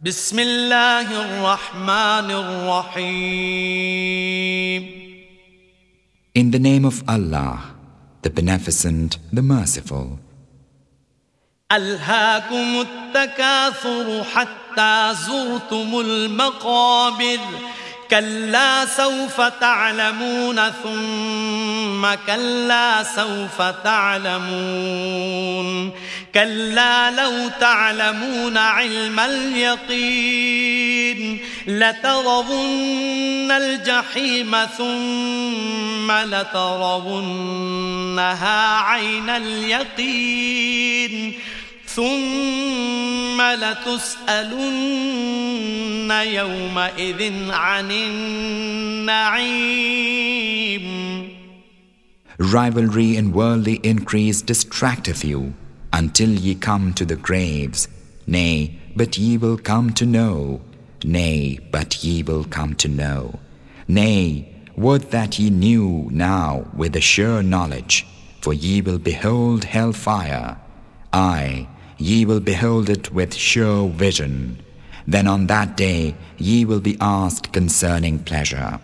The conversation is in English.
بسم الله الرحمن الرحيم In the name of Allah, the Beneficent, the Merciful. ألهاكم التكاثر حتى زرتم المقابر كلا سوف تعلمون ثم كلا سوف تعلمون كلا لو تعلمون علم اليقين لترون الجحيم ثم لترونها عين اليقين ثم لتسألن يومئذ عن النعيم Rivalry and worldly increase distracteth you until ye come to the graves. Nay, but ye will come to know. Nay, but ye will come to know. Nay, would that ye knew now with a sure knowledge, for ye will behold hell fire. Aye, ye will behold it with sure vision. Then on that day ye will be asked concerning pleasure.